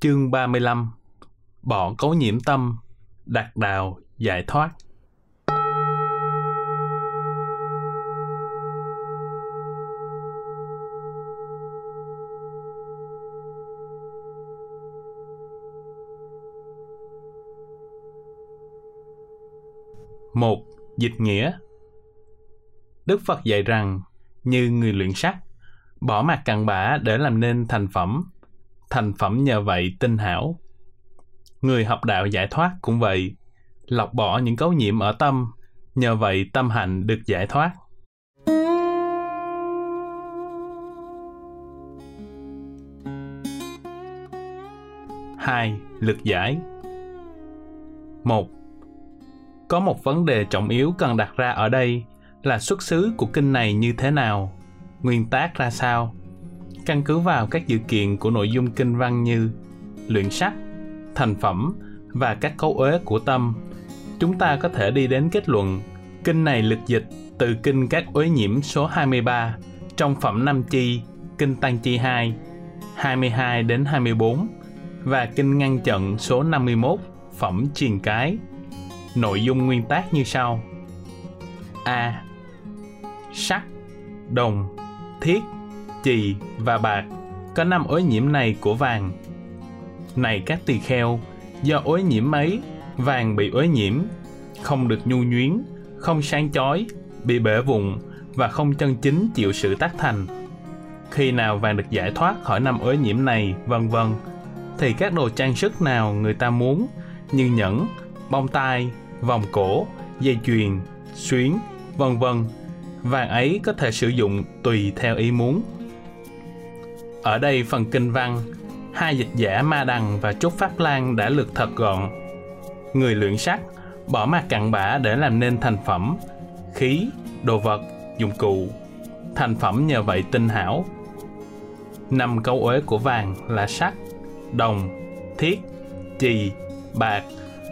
Chương 35 Bỏ cấu nhiễm tâm, đạt đạo, giải thoát. Một, dịch nghĩa Đức Phật dạy rằng, như người luyện sắt, bỏ mặt cặn bã để làm nên thành phẩm. Thành phẩm nhờ vậy tinh hảo. Người học đạo giải thoát cũng vậy, lọc bỏ những cấu nhiễm ở tâm, nhờ vậy tâm hạnh được giải thoát. Hai, lực giải. Một, có một vấn đề trọng yếu cần đặt ra ở đây là xuất xứ của kinh này như thế nào, nguyên tác ra sao. Căn cứ vào các dự kiện của nội dung kinh văn như luyện sắc, thành phẩm và các cấu uế của tâm, chúng ta có thể đi đến kết luận kinh này lực dịch từ kinh các uế nhiễm số 23 trong phẩm năm chi, kinh tăng chi 2, 22 đến 24 và kinh ngăn trận số 51 phẩm triền cái. Nội dung nguyên tác như sau. A sắt, đồng, thiết, chì và bạc có năm ối nhiễm này của vàng. Này các tỳ kheo, do ối nhiễm ấy, vàng bị ối nhiễm, không được nhu nhuyến, không sáng chói, bị bể vụn và không chân chính chịu sự tác thành. Khi nào vàng được giải thoát khỏi năm ối nhiễm này, vân vân, thì các đồ trang sức nào người ta muốn như nhẫn, bông tai, vòng cổ, dây chuyền, xuyến, vân vân vàng ấy có thể sử dụng tùy theo ý muốn. Ở đây phần kinh văn, hai dịch giả Ma Đằng và Trúc Pháp Lan đã lược thật gọn. Người luyện sắt bỏ mặt cặn bã để làm nên thành phẩm, khí, đồ vật, dụng cụ. Thành phẩm nhờ vậy tinh hảo. Năm câu uế của vàng là sắt, đồng, thiết, chì, bạc,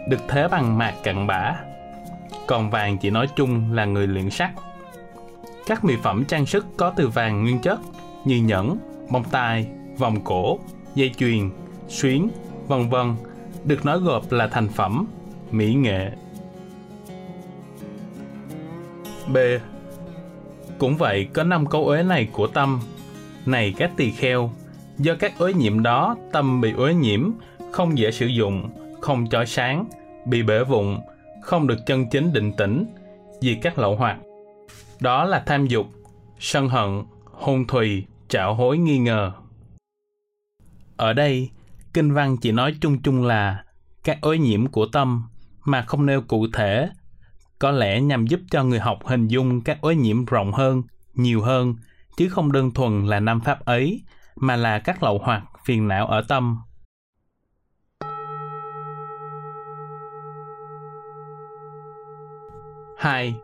được thế bằng mạc cặn bã. Còn vàng chỉ nói chung là người luyện sắt. Các mỹ phẩm trang sức có từ vàng nguyên chất như nhẫn, bông tai, vòng cổ, dây chuyền, xuyến, vân vân được nói gộp là thành phẩm, mỹ nghệ. B. Cũng vậy, có năm câu uế này của tâm. Này các tỳ kheo, do các uế nhiễm đó, tâm bị uế nhiễm, không dễ sử dụng, không chói sáng, bị bể vụn, không được chân chính định tĩnh, vì các lậu hoạt đó là tham dục, sân hận, hôn thùy, trạo hối nghi ngờ. Ở đây, kinh văn chỉ nói chung chung là các ô nhiễm của tâm mà không nêu cụ thể, có lẽ nhằm giúp cho người học hình dung các ô nhiễm rộng hơn, nhiều hơn, chứ không đơn thuần là năm pháp ấy, mà là các lậu hoặc phiền não ở tâm. Hai,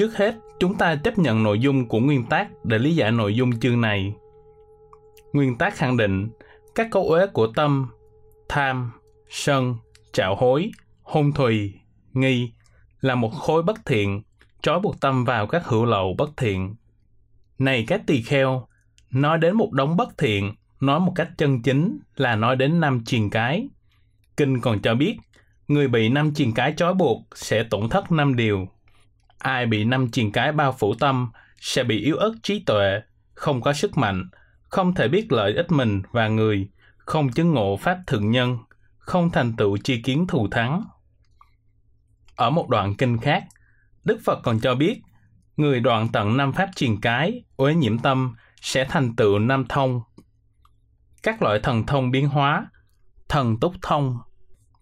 Trước hết, chúng ta chấp nhận nội dung của nguyên tác để lý giải nội dung chương này. Nguyên tác khẳng định các câu uế của tâm, tham, sân, trạo hối, hôn thùy, nghi là một khối bất thiện, trói buộc tâm vào các hữu lậu bất thiện. Này các tỳ kheo, nói đến một đống bất thiện, nói một cách chân chính là nói đến năm triền cái. Kinh còn cho biết, người bị năm triền cái trói buộc sẽ tổn thất năm điều ai bị năm triền cái bao phủ tâm sẽ bị yếu ớt trí tuệ, không có sức mạnh, không thể biết lợi ích mình và người, không chứng ngộ pháp thượng nhân, không thành tựu chi kiến thù thắng. Ở một đoạn kinh khác, Đức Phật còn cho biết, người đoạn tận năm pháp triền cái, uế nhiễm tâm, sẽ thành tựu năm thông. Các loại thần thông biến hóa, thần túc thông,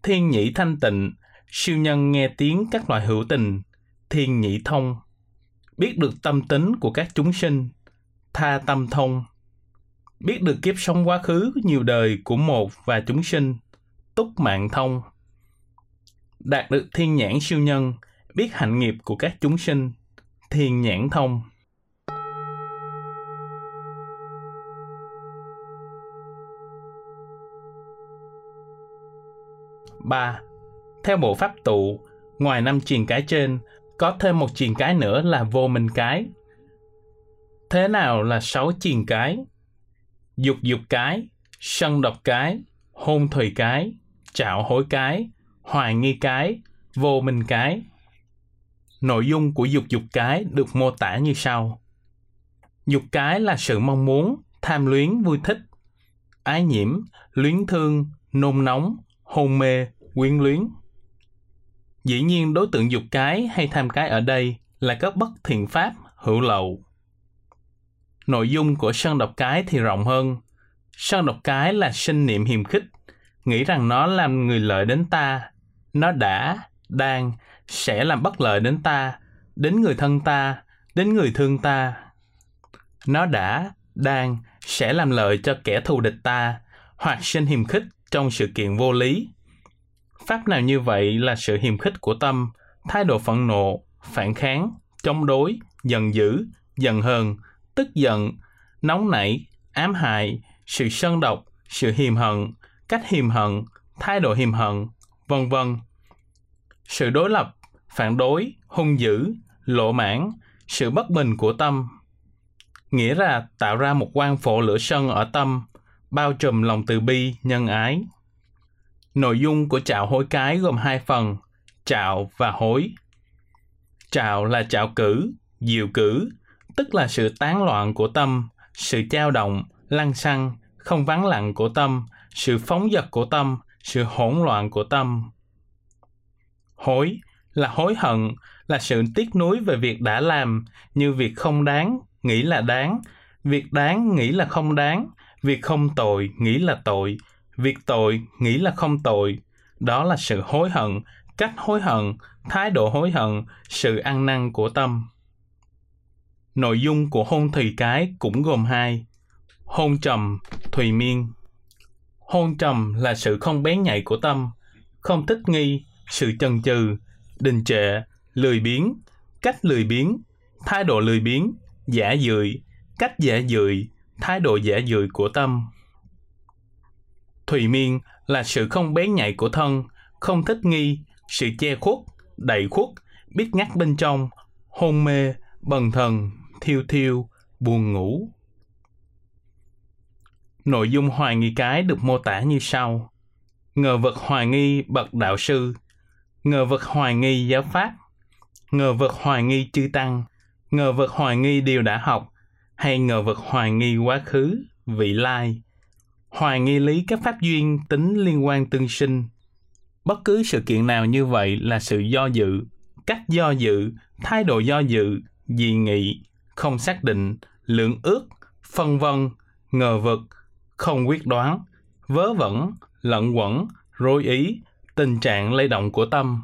thiên nhĩ thanh tịnh, siêu nhân nghe tiếng các loại hữu tình, thiên nhị thông, biết được tâm tính của các chúng sinh, tha tâm thông, biết được kiếp sống quá khứ nhiều đời của một và chúng sinh, túc mạng thông, đạt được thiên nhãn siêu nhân, biết hạnh nghiệp của các chúng sinh, thiên nhãn thông. ba. Theo bộ pháp tụ, ngoài năm truyền cái trên, có thêm một triền cái nữa là vô minh cái. Thế nào là sáu triền cái? Dục dục cái, sân độc cái, hôn thùy cái, trạo hối cái, hoài nghi cái, vô minh cái. Nội dung của dục dục cái được mô tả như sau. Dục cái là sự mong muốn, tham luyến, vui thích, ái nhiễm, luyến thương, nôn nóng, hôn mê, quyến luyến. Dĩ nhiên đối tượng dục cái hay tham cái ở đây là các bất thiện pháp hữu lậu. Nội dung của sân độc cái thì rộng hơn. Sân độc cái là sinh niệm hiềm khích, nghĩ rằng nó làm người lợi đến ta. Nó đã, đang, sẽ làm bất lợi đến ta, đến người thân ta, đến người thương ta. Nó đã, đang, sẽ làm lợi cho kẻ thù địch ta, hoặc sinh hiềm khích trong sự kiện vô lý. Pháp nào như vậy là sự hiềm khích của tâm, thái độ phẫn nộ, phản kháng, chống đối, giận dữ, giận hờn, tức giận, nóng nảy, ám hại, sự sân độc, sự hiềm hận, cách hiềm hận, thái độ hiềm hận, vân vân. Sự đối lập, phản đối, hung dữ, lộ mãn, sự bất bình của tâm. Nghĩa là tạo ra một quan phổ lửa sân ở tâm, bao trùm lòng từ bi, nhân ái. Nội dung của chảo hối cái gồm hai phần, trạo và hối. Trạo là trạo cử, diệu cử, tức là sự tán loạn của tâm, sự trao động, lăng xăng, không vắng lặng của tâm, sự phóng dật của tâm, sự hỗn loạn của tâm. Hối là hối hận, là sự tiếc nuối về việc đã làm, như việc không đáng, nghĩ là đáng, việc đáng nghĩ là không đáng, việc không tội nghĩ là tội, việc tội nghĩ là không tội. Đó là sự hối hận, cách hối hận, thái độ hối hận, sự ăn năn của tâm. Nội dung của hôn thùy cái cũng gồm hai. Hôn trầm, thùy miên. Hôn trầm là sự không bén nhạy của tâm, không thích nghi, sự chần chừ, đình trệ, lười biếng, cách lười biếng, thái độ lười biếng, giả dười, cách giả dười, thái độ giả dười của tâm. Thùy miên là sự không bén nhạy của thân, không thích nghi, sự che khuất, đầy khuất, biết ngắt bên trong, hôn mê, bần thần, thiêu thiêu, buồn ngủ. Nội dung hoài nghi cái được mô tả như sau. Ngờ vật hoài nghi bậc đạo sư, ngờ vật hoài nghi giáo pháp, ngờ vật hoài nghi chư tăng, ngờ vật hoài nghi điều đã học, hay ngờ vật hoài nghi quá khứ, vị lai, hoài nghi lý các pháp duyên tính liên quan tương sinh. Bất cứ sự kiện nào như vậy là sự do dự, cách do dự, thái độ do dự, dị nghị, không xác định, lượng ước, phân vân, ngờ vực, không quyết đoán, vớ vẩn, lẫn quẩn, rối ý, tình trạng lay động của tâm.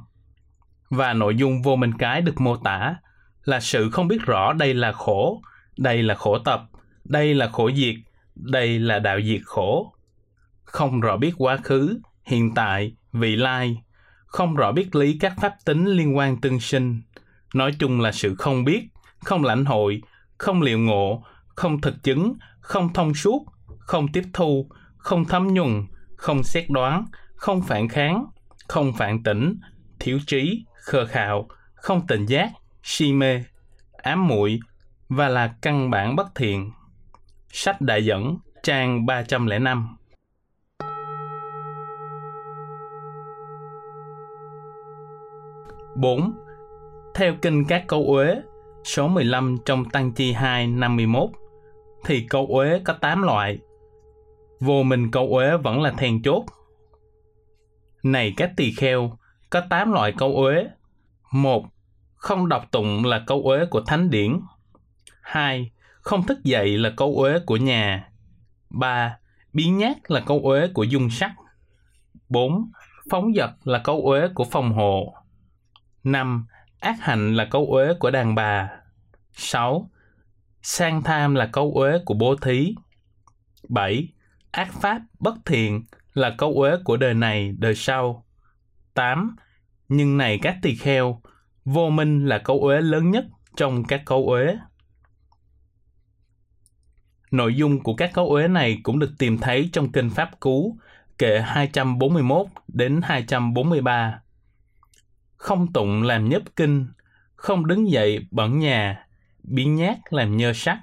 Và nội dung vô minh cái được mô tả là sự không biết rõ đây là khổ, đây là khổ tập, đây là khổ diệt, đây là đạo diệt khổ. Không rõ biết quá khứ, hiện tại, vị lai, không rõ biết lý các pháp tính liên quan tương sinh. Nói chung là sự không biết, không lãnh hội, không liệu ngộ, không thực chứng, không thông suốt, không tiếp thu, không thấm nhuần, không xét đoán, không phản kháng, không phản tỉnh, thiếu trí, khờ khạo, không tình giác, si mê, ám muội và là căn bản bất thiện. Sách Đại dẫn, trang 305 4. Theo kinh các câu uế, số 15 trong Tăng Chi 2 51, thì câu uế có 8 loại. Vô minh câu uế vẫn là then chốt. Này các tỳ kheo, có 8 loại câu uế. 1. Không đọc tụng là câu uế của thánh điển. 2. Không thức dậy là câu uế của nhà. 3. Biến nhát là câu uế của dung sắc. 4. Phóng dật là câu uế của phòng hộ. 5. Ác hạnh là câu uế của đàn bà. 6. Sang tham là câu uế của bố thí. 7. Ác pháp bất thiện là câu uế của đời này, đời sau. 8. Nhưng này các tỳ kheo, vô minh là câu uế lớn nhất trong các câu uế. Nội dung của các câu uế này cũng được tìm thấy trong kinh Pháp Cú, kệ 241 đến 243 không tụng làm nhấp kinh, không đứng dậy bẩn nhà, biến nhát làm nhơ sắc,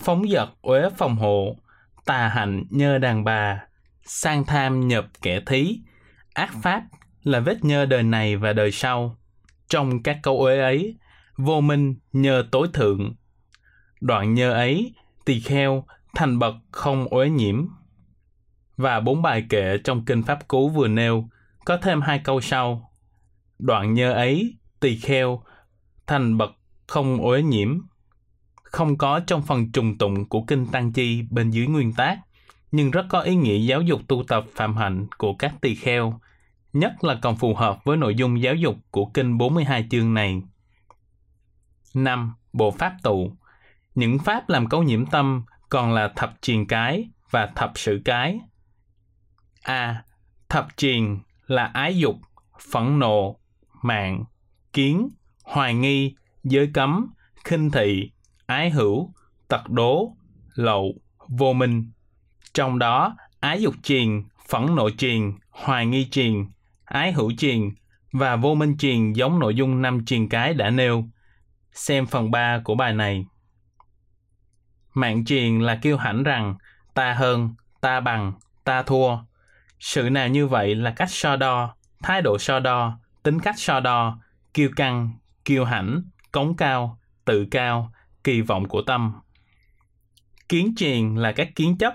phóng dật uế phòng hộ, tà hạnh nhơ đàn bà, sang tham nhập kẻ thí, ác pháp là vết nhơ đời này và đời sau. Trong các câu uế ấy, vô minh nhờ tối thượng. Đoạn nhơ ấy, tỳ kheo, thành bậc không uế nhiễm. Và bốn bài kệ trong Kinh Pháp Cú vừa nêu có thêm hai câu sau. Đoạn nhơ ấy, tỳ kheo, thành bậc không uế nhiễm. Không có trong phần trùng tụng của Kinh Tăng Chi bên dưới nguyên tác, nhưng rất có ý nghĩa giáo dục tu tập phạm hạnh của các tỳ kheo, nhất là còn phù hợp với nội dung giáo dục của Kinh 42 chương này. 5. Bộ Pháp tụ những Pháp làm câu nhiễm tâm còn là thập triền cái và thập sự cái. A. Thập triền là ái dục, phẫn nộ, mạng, kiến, hoài nghi, giới cấm, khinh thị, ái hữu, tật đố, lậu, vô minh. Trong đó, ái dục triền, phẫn nộ triền, hoài nghi triền, ái hữu triền và vô minh triền giống nội dung năm triền cái đã nêu. Xem phần 3 của bài này. Mạng truyền là kêu hãnh rằng ta hơn, ta bằng, ta thua. Sự nào như vậy là cách so đo, thái độ so đo, tính cách so đo, kiêu căng, kiêu hãnh, cống cao, tự cao, kỳ vọng của tâm. Kiến truyền là các kiến chấp,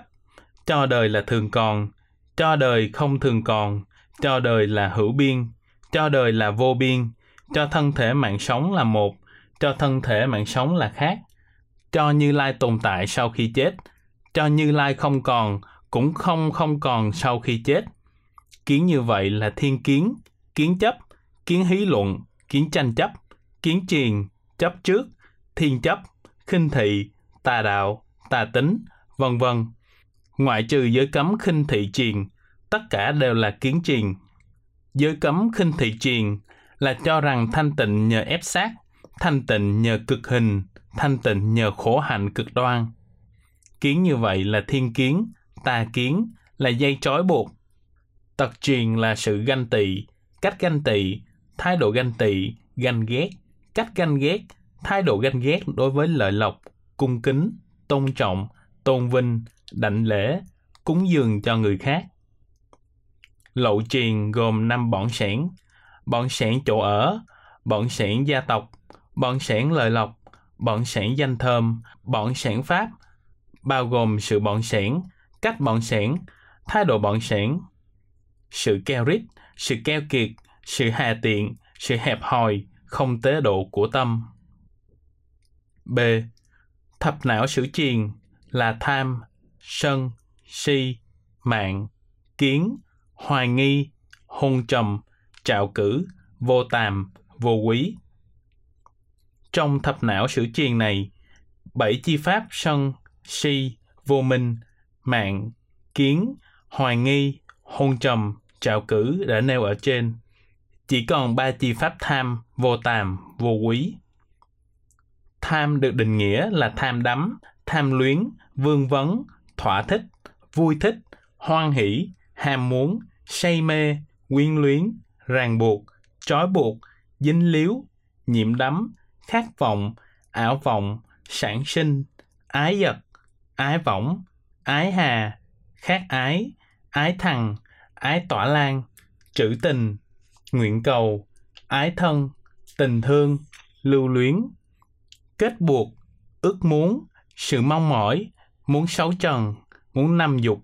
cho đời là thường còn, cho đời không thường còn, cho đời là hữu biên, cho đời là vô biên, cho thân thể mạng sống là một, cho thân thể mạng sống là khác, cho Như Lai tồn tại sau khi chết, cho Như Lai không còn, cũng không không còn sau khi chết. Kiến như vậy là thiên kiến, kiến chấp, kiến hí luận, kiến tranh chấp, kiến triền, chấp trước, thiên chấp, khinh thị, tà đạo, tà tính, vân vân. Ngoại trừ giới cấm khinh thị triền, tất cả đều là kiến triền. Giới cấm khinh thị triền là cho rằng thanh tịnh nhờ ép sát, thanh tịnh nhờ cực hình, thanh tịnh nhờ khổ hạnh cực đoan. Kiến như vậy là thiên kiến, tà kiến là dây trói buộc. Tật truyền là sự ganh tị, cách ganh tị, thái độ ganh tị, ganh ghét, cách ganh ghét, thái độ ganh ghét đối với lợi lộc, cung kính, tôn trọng, tôn vinh, đảnh lễ, cúng dường cho người khác. Lậu truyền gồm năm bọn sản, bọn sản chỗ ở, bọn sản gia tộc, bọn sản lợi lộc, bọn sản danh thơm, bọn sản pháp, bao gồm sự bọn sản, cách bọn sản, thái độ bọn sản, sự keo rít, sự keo kiệt, sự hà tiện, sự hẹp hòi, không tế độ của tâm. B. Thập não sử triền là tham, sân, si, mạng, kiến, hoài nghi, hôn trầm, trạo cử, vô tàm, vô quý. Trong thập não sử triền này, bảy chi pháp sân, si, vô minh, mạng, kiến, hoài nghi, hôn trầm, trạo cử đã nêu ở trên. Chỉ còn ba chi pháp tham, vô tàm, vô quý. Tham được định nghĩa là tham đắm, tham luyến, vương vấn, thỏa thích, vui thích, hoan hỷ, ham muốn, say mê, quyến luyến, ràng buộc, trói buộc, dính líu, nhiễm đắm, khát vọng, ảo vọng, sản sinh, ái giật, ái võng, ái hà, khát ái, ái thằng, ái tỏa lan, trữ tình, nguyện cầu, ái thân, tình thương, lưu luyến, kết buộc, ước muốn, sự mong mỏi, muốn xấu trần, muốn năm dục,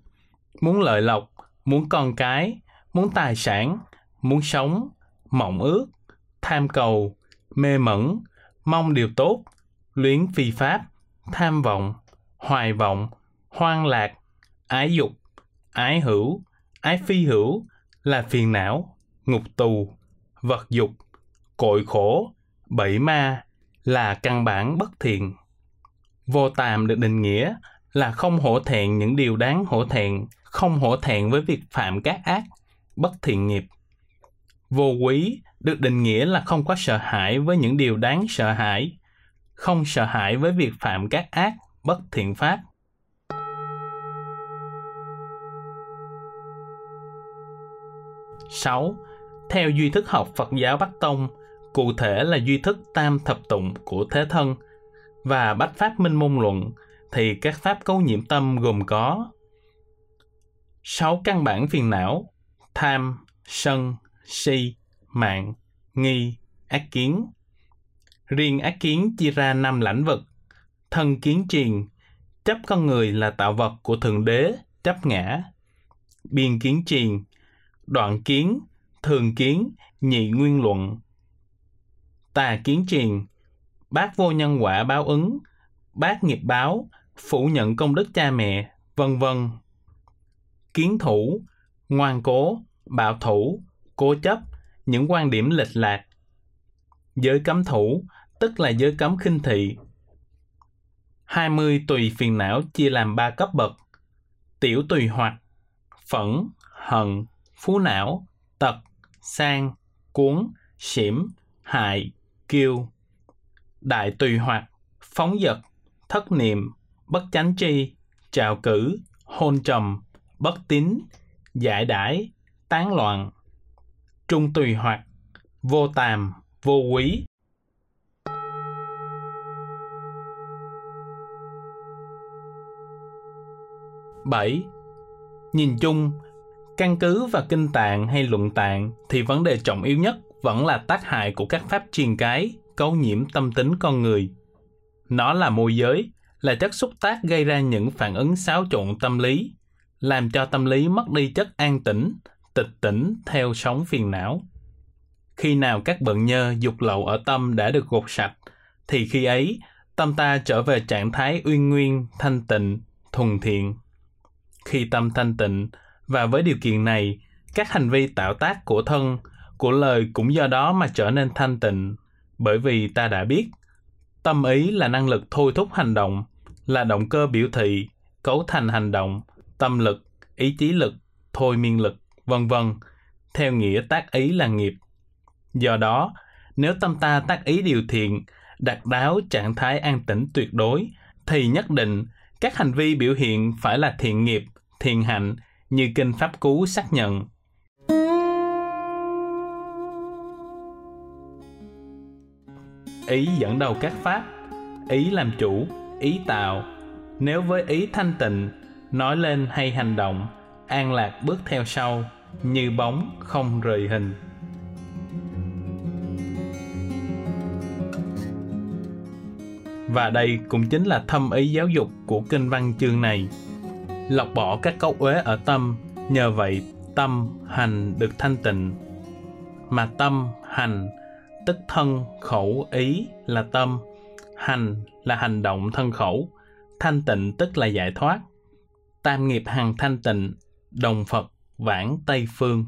muốn lợi lộc, muốn con cái, muốn tài sản, muốn sống, mộng ước, tham cầu, mê mẩn, mong điều tốt, luyến phi pháp, tham vọng, hoài vọng, hoang lạc, ái dục, ái hữu, ái phi hữu là phiền não, ngục tù, vật dục, cội khổ, bẫy ma là căn bản bất thiện. Vô tàm được định nghĩa là không hổ thẹn những điều đáng hổ thẹn, không hổ thẹn với việc phạm các ác, bất thiện nghiệp. Vô quý được định nghĩa là không có sợ hãi với những điều đáng sợ hãi, không sợ hãi với việc phạm các ác, bất thiện pháp. Sáu, Theo duy thức học Phật giáo Bắc Tông, cụ thể là duy thức tam thập tụng của Thế Thân và Bách Pháp Minh Môn Luận, thì các pháp cấu nhiễm tâm gồm có sáu căn bản phiền não, tham, sân, si, mạng, nghi, ác kiến. Riêng ác kiến chia ra năm lãnh vực, thân kiến triền, chấp con người là tạo vật của Thượng Đế, chấp ngã. Biên kiến triền, đoạn kiến, thường kiến, nhị nguyên luận. Tà kiến triền, bác vô nhân quả báo ứng, bác nghiệp báo, phủ nhận công đức cha mẹ, vân vân. Kiến thủ, ngoan cố, bạo thủ, cố chấp, những quan điểm lệch lạc. Giới cấm thủ, tức là giới cấm khinh thị. 20 tùy phiền não chia làm 3 cấp bậc. Tiểu tùy hoặc, phẫn, hận, phú não, tật, sang, cuốn, xỉm, hại, kiêu. Đại tùy hoặc, phóng dật, thất niệm, bất chánh tri, trào cử, hôn trầm, bất tín, giải đãi, tán loạn. Trung tùy hoặc, vô tàm, vô quý. Bảy, Nhìn chung, căn cứ và kinh tạng hay luận tạng thì vấn đề trọng yếu nhất vẫn là tác hại của các pháp truyền cái, cấu nhiễm tâm tính con người. Nó là môi giới, là chất xúc tác gây ra những phản ứng xáo trộn tâm lý, làm cho tâm lý mất đi chất an tĩnh, tịch tỉnh theo sóng phiền não. Khi nào các bận nhơ dục lậu ở tâm đã được gột sạch, thì khi ấy tâm ta trở về trạng thái uyên nguyên, thanh tịnh, thuần thiện. Khi tâm thanh tịnh, và với điều kiện này, các hành vi tạo tác của thân, của lời cũng do đó mà trở nên thanh tịnh, bởi vì ta đã biết, tâm ý là năng lực thôi thúc hành động, là động cơ biểu thị, cấu thành hành động, tâm lực, ý chí lực, thôi miên lực, vân vân, theo nghĩa tác ý là nghiệp. Do đó, nếu tâm ta tác ý điều thiện, đạt đáo trạng thái an tĩnh tuyệt đối, thì nhất định các hành vi biểu hiện phải là thiện nghiệp, thiện hạnh như kinh Pháp Cú xác nhận. Ý dẫn đầu các pháp, ý làm chủ, ý tạo. Nếu với ý thanh tịnh, nói lên hay hành động, an lạc bước theo sau, như bóng không rời hình. Và đây cũng chính là thâm ý giáo dục của kinh văn chương này. Lọc bỏ các cấu uế ở tâm, nhờ vậy tâm hành được thanh tịnh. Mà tâm hành tức thân khẩu ý là tâm, hành là hành động thân khẩu, thanh tịnh tức là giải thoát. Tam nghiệp hằng thanh tịnh, đồng Phật vãng Tây Phương.